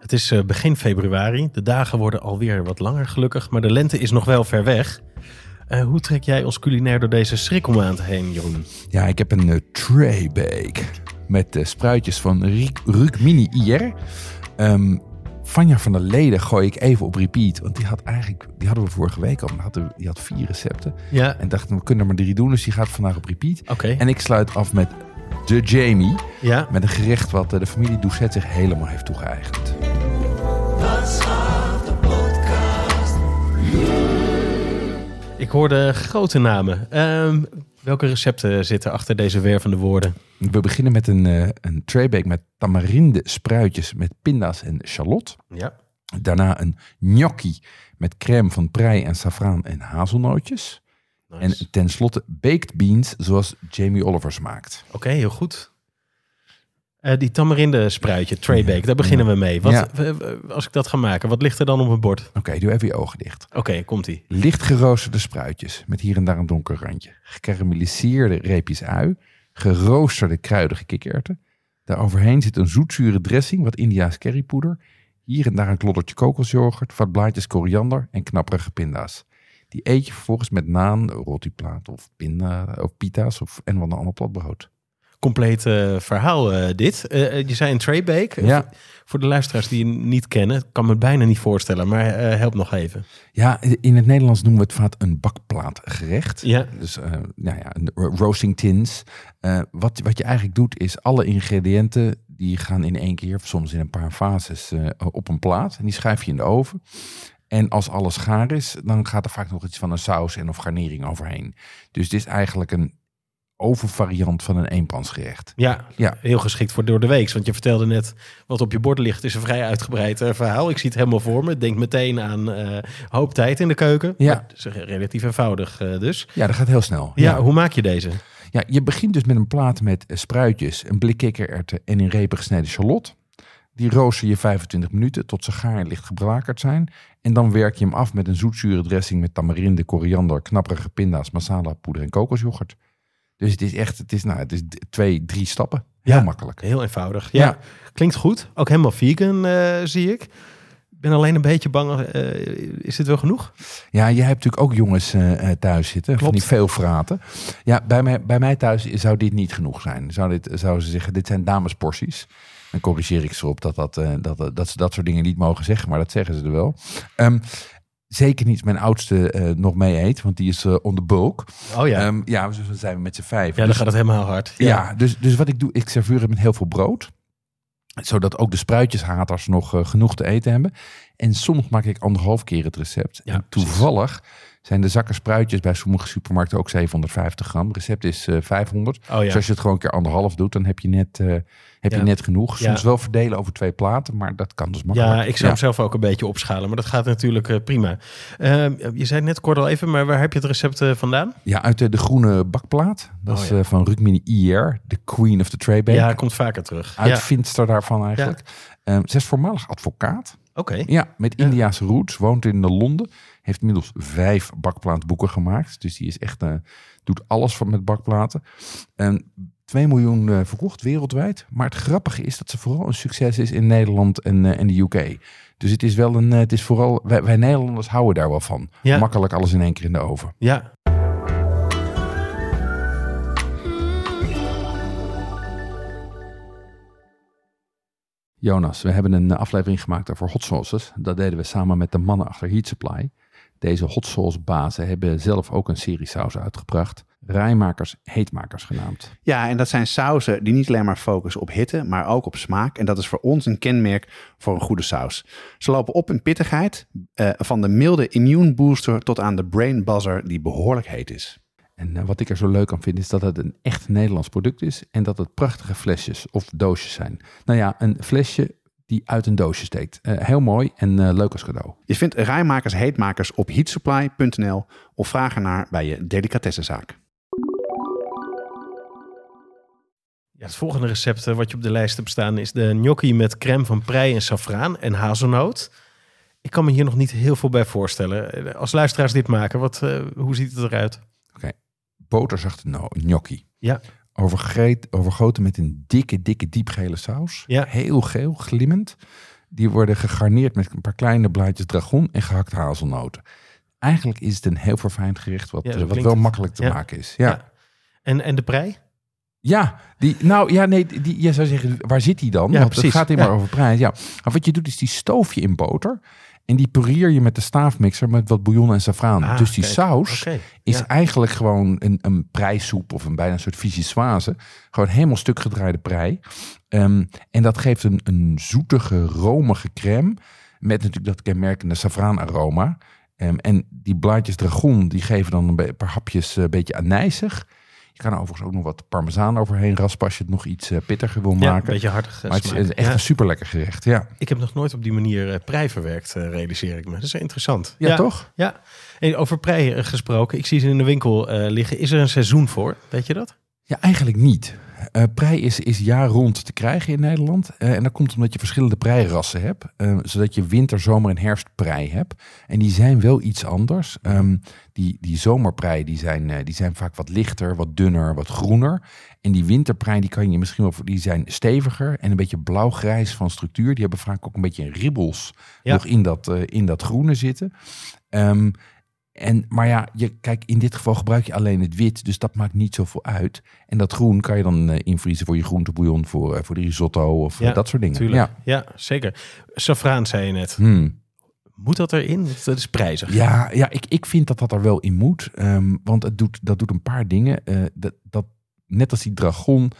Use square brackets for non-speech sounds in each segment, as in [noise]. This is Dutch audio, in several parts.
Het is eh, begin februari. De dagen worden alweer wat langer gelukkig, maar de lente is nog wel ver weg. Eh, hoe trek jij ons culinair door deze schrikkelmaand heen, Jeroen? Ja, ik heb een uh, tray bake met uh, spruitjes van Ruuk Mini IR. Um, Vanja van der Leden gooi ik even op repeat. Want die had eigenlijk, die hadden we vorige week al. Die had, die had vier recepten. Ja. En dachten we kunnen er maar drie doen. Dus die gaat vandaag op repeat. Oké. En ik sluit af met de Jamie. Ja. Met een gerecht wat de familie Doucet zich helemaal heeft toegeëigend. Ik hoorde grote namen. Um, welke recepten zitten achter deze wervende woorden? We beginnen met een, uh, een traybake met tamarinde spruitjes met pinda's en shallot. Ja. Daarna een gnocchi met crème van prei en saffraan en hazelnootjes. Nice. En tenslotte baked beans zoals Jamie Olivers maakt. Oké, okay, heel goed. Uh, die tamarinde spruitje, traybake, ja. daar beginnen ja. we mee. Wat, ja. Als ik dat ga maken, wat ligt er dan op mijn bord? Oké, okay, doe even je ogen dicht. Oké, okay, komt-ie. Licht geroosterde spruitjes met hier en daar een donker randje. Gekarameliseerde reepjes ui. Geroosterde kruidige kikkererwten. Daaroverheen zit een zoetzure dressing, wat Indiaas currypoeder. Hier en daar een kloddertje kokosyoghurt, wat blaadjes koriander en knapperige pinda's. Die eet je vervolgens met naan, rotiplaat of pinda of pita's of en wat een ander plat brood compleet uh, verhaal uh, dit. Uh, je zei een traybake. Ja. Voor de luisteraars die je niet kennen, kan me het bijna niet voorstellen, maar help nog even. Ja, in het Nederlands noemen we het vaak een bakplaatgerecht. Ja. Dus nou ja, een roasting tins. wat, wat je eigenlijk doet is alle ingrediënten die gaan in één keer, soms in een paar fases, op een plaat. En die schuif je in de oven. En als alles gaar is, dan gaat er vaak nog iets van een saus en of garnering overheen. Dus dit is eigenlijk een overvariant van een eenpansgerecht. Ja, ja, heel geschikt voor door de week. Want je vertelde net wat op je bord ligt. is een vrij uitgebreid uh, verhaal. Ik zie het helemaal voor me. Denk meteen aan uh, hoop tijd in de keuken. Ja. Het is relatief eenvoudig uh, dus. Ja, dat gaat heel snel. Ja, ja, hoe maak je deze? Ja, je begint dus met een plaat met spruitjes, een blik kikkererwten en in repen gesneden shallot. Die rooster je 25 minuten tot ze gaar en licht geblakerd zijn. En dan werk je hem af met een zoetzure dressing met tamarinde, koriander, knapperige pinda's, masala, poeder en kokosyoghurt. Dus het is echt, het is, nou, het is twee, drie stappen. Heel ja, makkelijk. Heel eenvoudig. Ja, ja. klinkt goed. Ook helemaal vegan, uh, zie ik. Ik ben alleen een beetje bang. Uh, is dit wel genoeg? Ja, jij hebt natuurlijk ook jongens uh, thuis zitten. Klopt. Van die veel fraten. Ja, bij mij, bij mij thuis zou dit niet genoeg zijn. Zou, dit, zou ze zeggen, dit zijn damesporties. Dan corrigeer ik ze op dat, dat, dat, dat ze dat soort dingen niet mogen zeggen. Maar dat zeggen ze er wel. Um, Zeker niet mijn oudste uh, nog mee eet, want die is uh, on the bulk. Oh ja. Um, ja, dus dan zijn we met z'n vijf. Ja, dan dus, gaat het helemaal hard. Ja, ja dus, dus wat ik doe, ik serveer het met heel veel brood. Zodat ook de spruitjeshaters nog uh, genoeg te eten hebben. En soms maak ik anderhalf keer het recept. Ja, en toevallig zijn de zakken spruitjes bij sommige supermarkten ook 750 gram. Recept is uh, 500. Oh, ja. Dus als je het gewoon een keer anderhalf doet, dan heb je net, uh, heb Ja. je net genoeg. Soms Ja. wel verdelen over twee platen, maar dat kan dus makkelijk. Ja, ik zou hem zelf ook een beetje opschalen, maar dat gaat natuurlijk eh, prima. Ehm, je zei net kort al even, maar waar heb je het recept eh, vandaan? Ja, uit de, groene bakplaat. Dat Oh, is eh, van Rukmini IR, de queen of the tray bake. Ja, hij komt vaker terug. Uitvindster daarvan eigenlijk. Ehm, ze is voormalig advocaat. oké. Ja, met. Indiaanse roots. Woont in Londen. Heeft inmiddels vijf bakplaatboeken gemaakt. Dus die is echt, eh, doet alles van met bakplaten. En 2 miljoen eh, verkocht wereldwijd. Maar het grappige is dat ze vooral een succes is in Nederland en, eh, en de UK. Dus het is wel een, het is vooral, wij, wij Nederlanders houden daar wel van. Ja. Makkelijk alles in één keer in de oven. Ja, Jonas, we hebben een aflevering gemaakt over hot sauces. Dat deden we samen met de mannen achter Heat Supply. Deze hot sauce bazen hebben zelf ook een serie sausen uitgebracht. Rijmakers, heetmakers genaamd. Ja, en dat zijn sauzen die niet alleen maar focussen op hitte, maar ook op smaak. En dat is voor ons een kenmerk voor een goede saus. Ze lopen op in pittigheid, eh, van de milde immune booster tot aan de brain buzzer die behoorlijk heet is. En eh, wat ik er zo leuk aan vind is dat het een echt Nederlands product is. En dat het prachtige flesjes of doosjes zijn. Nou ja, een flesje die uit een doosje steekt. Eh, heel mooi en eh, leuk als cadeau. Je vindt rijmakers heetmakers op heatsupply.nl of vraag ernaar bij je delicatessenzaak. Ja, het volgende recept eh, wat je op de lijst hebt staan is de gnocchi met crème van prei en saffraan en hazelnoot. Ik kan me hier nog niet heel veel bij voorstellen. Als luisteraars dit maken, wat, eh, hoe ziet het eruit? Boterzachte no gnocchi. Ja. Overgoten met een dikke, dikke, diepgele saus. Ja. Heel geel, glimmend. Die worden gegarneerd met een paar kleine blaadjes dragon en gehakt hazelnoten. Eigenlijk is het een heel verfijnd gerecht wat, Ja, eh, wat wel het. makkelijk te Ja. maken is. Ja. En, en de prei? Ja, die, nou ja, nee, die, je zou zeggen, waar zit die dan? Ja, Want precies. het gaat helemaal Ja. over prijs. Ja. Maar wat je doet is die stoof je in boter en die pureer je met de staafmixer met wat bouillon en saffraan. Ah, dus die kijk. saus is Ja. eigenlijk gewoon een, een prijssoep of een bijna een soort vichyssoise. Gewoon helemaal stuk gedraaide prei. Ehm, en dat geeft een, een zoetige, romige crème met natuurlijk dat kenmerkende saffraanaroma. Ehm, en die blaadjes dragon, die geven dan een paar hapjes eh, een beetje anijzig. Je kan er overigens ook nog wat parmezaan overheen raspen als je het nog iets eh, pittiger wil Ja, een maken. beetje hartig. eh, maar het is echt Ja. een super lekker gerecht. Ja, Ik heb nog nooit op die manier eh, prei verwerkt, realiseer ik me. Dat is interessant. ja, toch? Ja. En over prei gesproken, ik zie ze in de winkel liggen. Is er een seizoen voor? Weet je dat? Ja, eigenlijk niet. Eh prei is, is jaar rond te krijgen in Nederland. Eh, en dat komt omdat je verschillende preirassen hebt. eh, zodat je winter, zomer en herfstprei hebt. En die zijn wel iets anders. Ehm, die, die zomerprei die zijn, die zijn vaak wat lichter, wat dunner, wat groener. En die winterprei die kan je misschien wel, die zijn steviger en een beetje blauw-grijs van structuur. Die hebben vaak ook een beetje ribbels Ja. nog in dat, in dat groene zitten. Ehm, en, maar ja, je, kijk, in dit geval gebruik je alleen het wit, dus dat maakt niet zoveel uit. En dat groen kan je dan eh, invriezen voor je groentebouillon, voor, eh, voor de risotto of eh, dat soort dingen. Tuurlijk. Ja. Ja. zeker. Saffraan zei je net. Hmm. Moet dat erin? Dat is prijzig. Ja, ja ik, ik vind dat dat er wel in moet. Ehm, want het doet, dat doet een paar dingen. Dat, dat, net als die dragon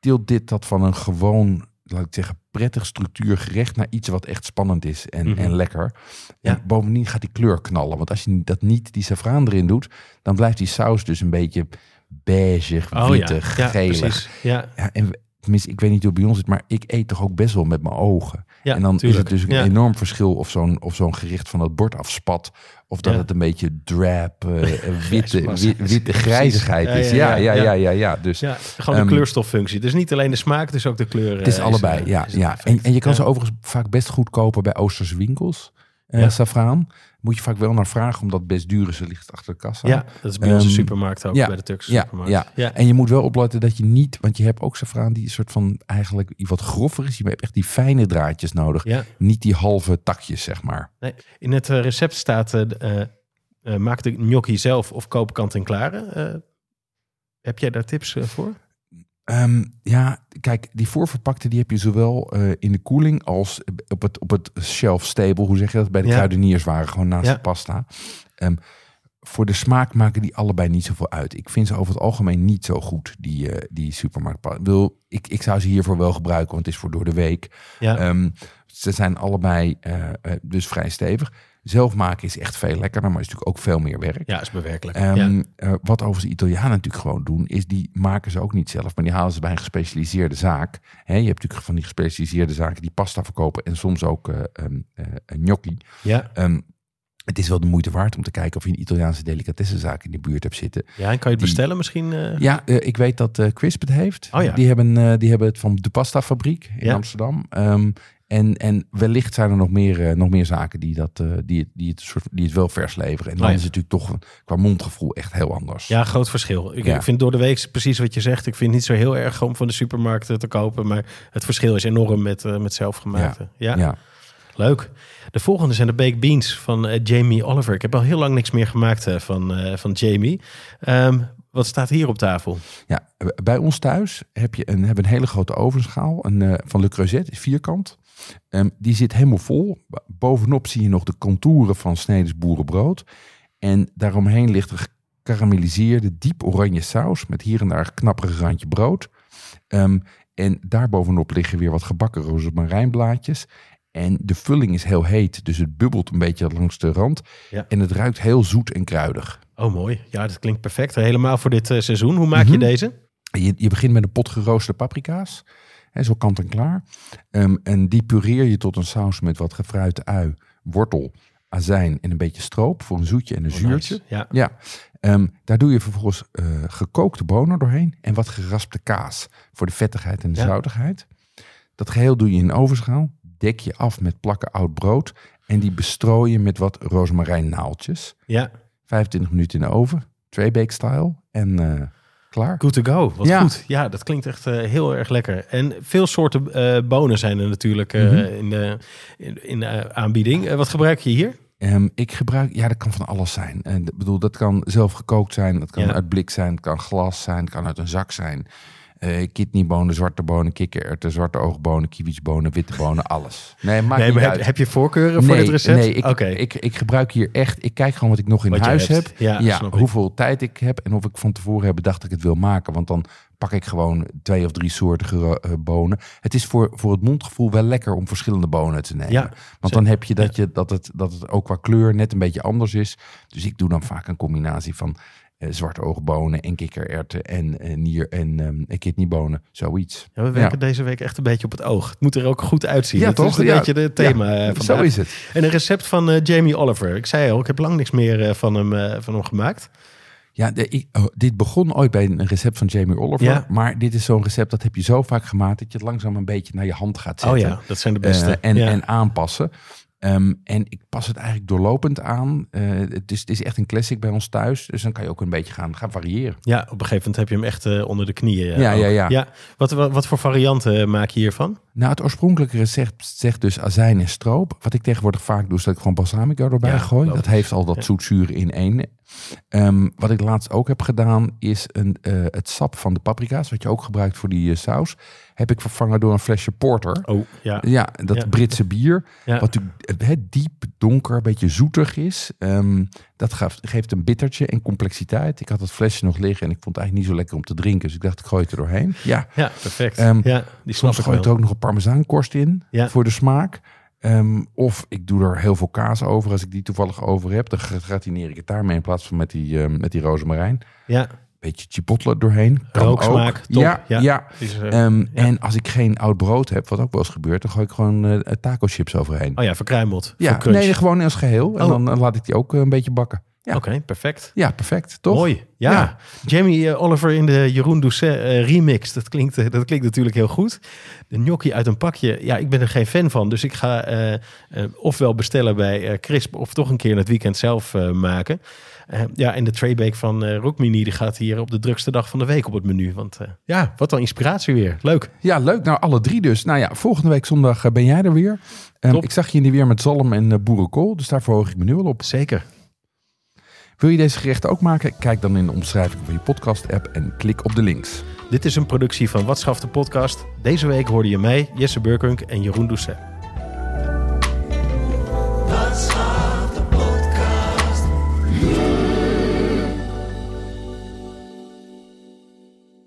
tilt dit dat van een gewoon, laat ik zeggen, prettig structuurgerecht naar iets wat echt spannend is en, Mhm. en lekker. Ja. En bovendien gaat die kleur knallen. Want als je dat niet, die saffraan erin doet, dan blijft die saus dus een beetje beige, Oh wittig, ja, ja gelig. precies. Ja, Ja, en tenminste, ik weet niet hoe het bij ons zit, maar ik eet toch ook best wel met mijn ogen. ja en dan tuurlijk. is het dus een Ja. enorm verschil of zo'n of zo'n gericht van het bord afspat. Of dat Ja. het een beetje drab, [laughs] eh, witte, wi- witte Precies. grijzigheid is. ja, Ja, ja, ja, ja. ja, ja, ja. Dus Ja, gewoon Ehm, de kleurstoffunctie. Dus niet alleen de smaak, dus ook de kleur. het is eh, allebei. eh, ja, is het ja. En, en je kan Ja. ze overigens vaak best goed kopen bij Oosterse winkels. eh Ja. Moet je vaak wel naar vragen, omdat best duur is. Ze ligt achter de kassa. Ja, dat is bij onze Ehm, supermarkt ook, ja, bij de Turkse ja, supermarkt. ja. ja. En je moet wel opletten dat je niet, want je hebt ook saffraan die een soort van eigenlijk wat groffer is. Je hebt echt die fijne draadjes nodig. Niet die halve takjes, zeg maar. Nee, in het eh, recept staat, eh, maak de gnocchi zelf of koop kant-en-klare. Heb jij daar tips voor? Ehm, ja, kijk, die voorverpakte die heb je zowel eh, in de koeling als op het, op het shelf stable, hoe zeg je dat, bij de Ja. kruideniers waren, gewoon naast Ja. de pasta. Ehm, voor de smaak maken die allebei niet zoveel uit. Ik vind ze over het algemeen niet zo goed, die, eh die supermarktpasta. Ik, bedoel, ik, ik zou ze hiervoor wel gebruiken, want het is voor door de week. Ja, Ehm, ze zijn allebei eh, dus vrij stevig. Zelf maken is echt veel lekkerder, maar is natuurlijk ook veel meer werk. ja is bewerkelijk. Ja. eh, wat overigens de Italianen natuurlijk gewoon doen, is die maken ze ook niet zelf, maar die halen ze bij een gespecialiseerde zaak. Je hebt natuurlijk van die gespecialiseerde zaken die pasta verkopen en soms ook eh, gnocchi. ja. Ehm, het is wel de moeite waard om te kijken of je een Italiaanse delicatessenzaak in de buurt hebt zitten. ja, en kan je het die- bestellen misschien? Ja, ik weet dat eh Crisp het heeft. Oh ja. die, hebben, die hebben het van de Pasta Fabriek in Ja. Amsterdam. En, en wellicht zijn er nog meer, eh, nog meer zaken die, dat, eh, die, het- die, het soort, die het wel vers leveren. En dan Oh ja. is het natuurlijk toch qua mondgevoel echt heel anders. Ja, groot verschil. Ik, Ja. ik vind door de week precies wat je zegt. Ik vind het niet zo heel erg om van de supermarkt eh, te kopen. Maar het verschil is enorm met, eh, met zelfgemaakte. Ja. ja. leuk. De volgende zijn de baked beans van Jamie Oliver. Ik heb al heel lang niks meer gemaakt van, van Jamie. Ehm, wat staat hier op tafel? Ja, bij ons thuis heb je een, hebben een hele grote ovenschaal een, van Le Creuset, is vierkant. Ehm, die zit helemaal vol. Bovenop zie je nog de contouren van Sneders boerenbrood. En daaromheen ligt er gekarameliseerde, diep oranje saus met hier en daar een knapperig randje brood. Ehm, en daarbovenop liggen weer wat gebakken rozemarijnblaadjes. En de vulling is heel heet, dus het bubbelt een beetje langs de rand. Ja. En het ruikt heel zoet en kruidig. Oh, mooi. Ja, dat klinkt perfect. Helemaal voor dit eh, seizoen. Hoe maak je Mhm. deze? Je, je begint met een pot geroosterde paprika's. Hè, zo kant en klaar. Ehm, en die pureer je tot een saus met wat gefruite ui, wortel, azijn en een beetje stroop voor een zoetje en een Oh, zuurtje. nice. Ja. Ja, ehm, daar doe je vervolgens eh, gekookte bonen doorheen en wat geraspte kaas voor de vettigheid en de Ja. zoutigheid. Dat geheel doe je in een ovenschaal, dek je af met plakken oud brood en die bestrooi je met wat rozemarijnnaaltjes. ja, 25 minuten in de oven, Traybake style en eh, klaar. good to go. Wat Ja. goed. Ja, dat klinkt echt eh, heel erg lekker. En veel soorten eh, bonen zijn er natuurlijk eh, Mhm. in de in, in de aanbieding. Wat gebruik je hier? Ehm, ik gebruik, ja, dat kan van alles zijn. En bedoel, dat kan zelf gekookt zijn, dat kan Ja. uit blik zijn, het kan glas zijn, het kan uit een zak zijn. Eh kidneybonen, zwarte bonen, kikkererwten, zwarte oogbonen, kiwietsbonen, witte bonen, alles. Nee, maakt Nee, niet maar uit. heb, je voorkeuren voor dit recept? Nee, ik, ik, ik gebruik hier echt, ik kijk gewoon wat ik nog in Wat huis heb. Ja, ik. hoeveel tijd ik heb en of ik van tevoren heb bedacht dat ik het wil maken. Want dan pak ik gewoon twee of drie soorten eh, bonen. Het is voor, voor het mondgevoel wel lekker om verschillende bonen te nemen. Ja, Want zeker. dan heb je dat, je dat, het, dat het ook qua kleur net een beetje anders is. Dus ik doe dan vaak een combinatie van zwarte oogbonen en kikkererwten en eh, nier en ehm kidneybonen, zoiets. Ja, we werken deze week echt een beetje op het oog. Het moet er ook goed uitzien. Ja, dat toch? is een beetje het thema eh, Zo is het. En een recept van eh, Jamie Oliver. Ik zei al, ik heb lang niks meer eh, van, hem, eh, van hem gemaakt. Ja, de, ik- oh, dit begon ooit bij een recept van Jamie Oliver. Ja. Maar dit is zo'n recept dat heb je zo vaak gemaakt dat je het langzaam een beetje naar je hand gaat Oh zetten. ja, dat zijn de beste. Eh, en, ja. en aanpassen. Ehm, en ik pas het eigenlijk doorlopend aan. Eh, het, is, het is echt een classic bij ons thuis. Dus dan kan je ook een beetje gaan, gaan variëren. ja, op een gegeven moment heb je hem echt eh, onder de knieën. eh, Ja, ja, ja. Wat, wat, wat voor varianten maak je hiervan? Nou, het oorspronkelijke recept zegt dus azijn en stroop. Wat ik tegenwoordig vaak doe, is dat ik gewoon balsamico erbij Ja, gooi. Dat heeft al dat Ja. zoetzuur in één. Ehm, wat ik laatst ook heb gedaan, is een, eh, het sap van de paprika's, wat je ook gebruikt voor die eh, saus, heb ik vervangen door een flesje porter. Oh, ja. Ja, dat Ja. Britse bier. Ja. Wat natuurlijk eh, diep, donker, een beetje zoetig is. Ehm, dat gaf, geeft een bittertje en complexiteit. Ik had het flesje nog liggen en ik vond het eigenlijk niet zo lekker om te drinken. Dus ik dacht, ik gooi het er doorheen. Ja, Ja, perfect. Ehm, ja, die soms ik gooi ik er ook nog een parmezaankorst in Ja. voor de smaak. Ehm, of ik doe er heel veel kaas over. Als ik die toevallig over heb, dan gratineer ik het daarmee in plaats van met die, ehm, met die rozemarijn. Ja, Beetje chipotle doorheen. Kan Rooksmaak, ook. top. Ja, Ja. ja. die is, eh, Ehm, ja. En als ik geen oud brood heb, wat ook wel eens gebeurt, dan gooi ik gewoon eh taco chips overheen. Oh ja, verkruimeld. Ja, voor crunch. nee, gewoon als geheel. En Oh. dan eh, laat ik die ook eh, een beetje bakken. Ja, Oké, perfect. ja perfect, toch? Mooi. Ja. Ja. Jamie eh, Oliver in de Jeroen Doucet eh, remix. Dat klinkt, eh, dat klinkt natuurlijk heel goed. De gnocchi uit een pakje. Ja, ik ben er geen fan van. Dus ik ga eh, eh, ofwel bestellen bij eh, Crisp... of toch een keer in het weekend zelf eh, maken. Eh, ja, en de traybake van eh Rookmini... die gaat hier op de drukste dag van de week op het menu. Want eh, ja, wat een inspiratie weer. Leuk. Ja, leuk. Nou, alle drie dus. Nou ja, volgende week zondag ben jij er weer. Top. ik zag je in die weer met zalm en boerenkool. Dus daar verhoog ik me nu al op. Zeker. Wil je deze gerechten ook maken? Kijk dan in de omschrijving van je podcast-app en klik op de links. Dit is een productie van Wat Schaft de Podcast. Deze week hoorde je mij, Jesse Burkunk en Jeroen Doucet.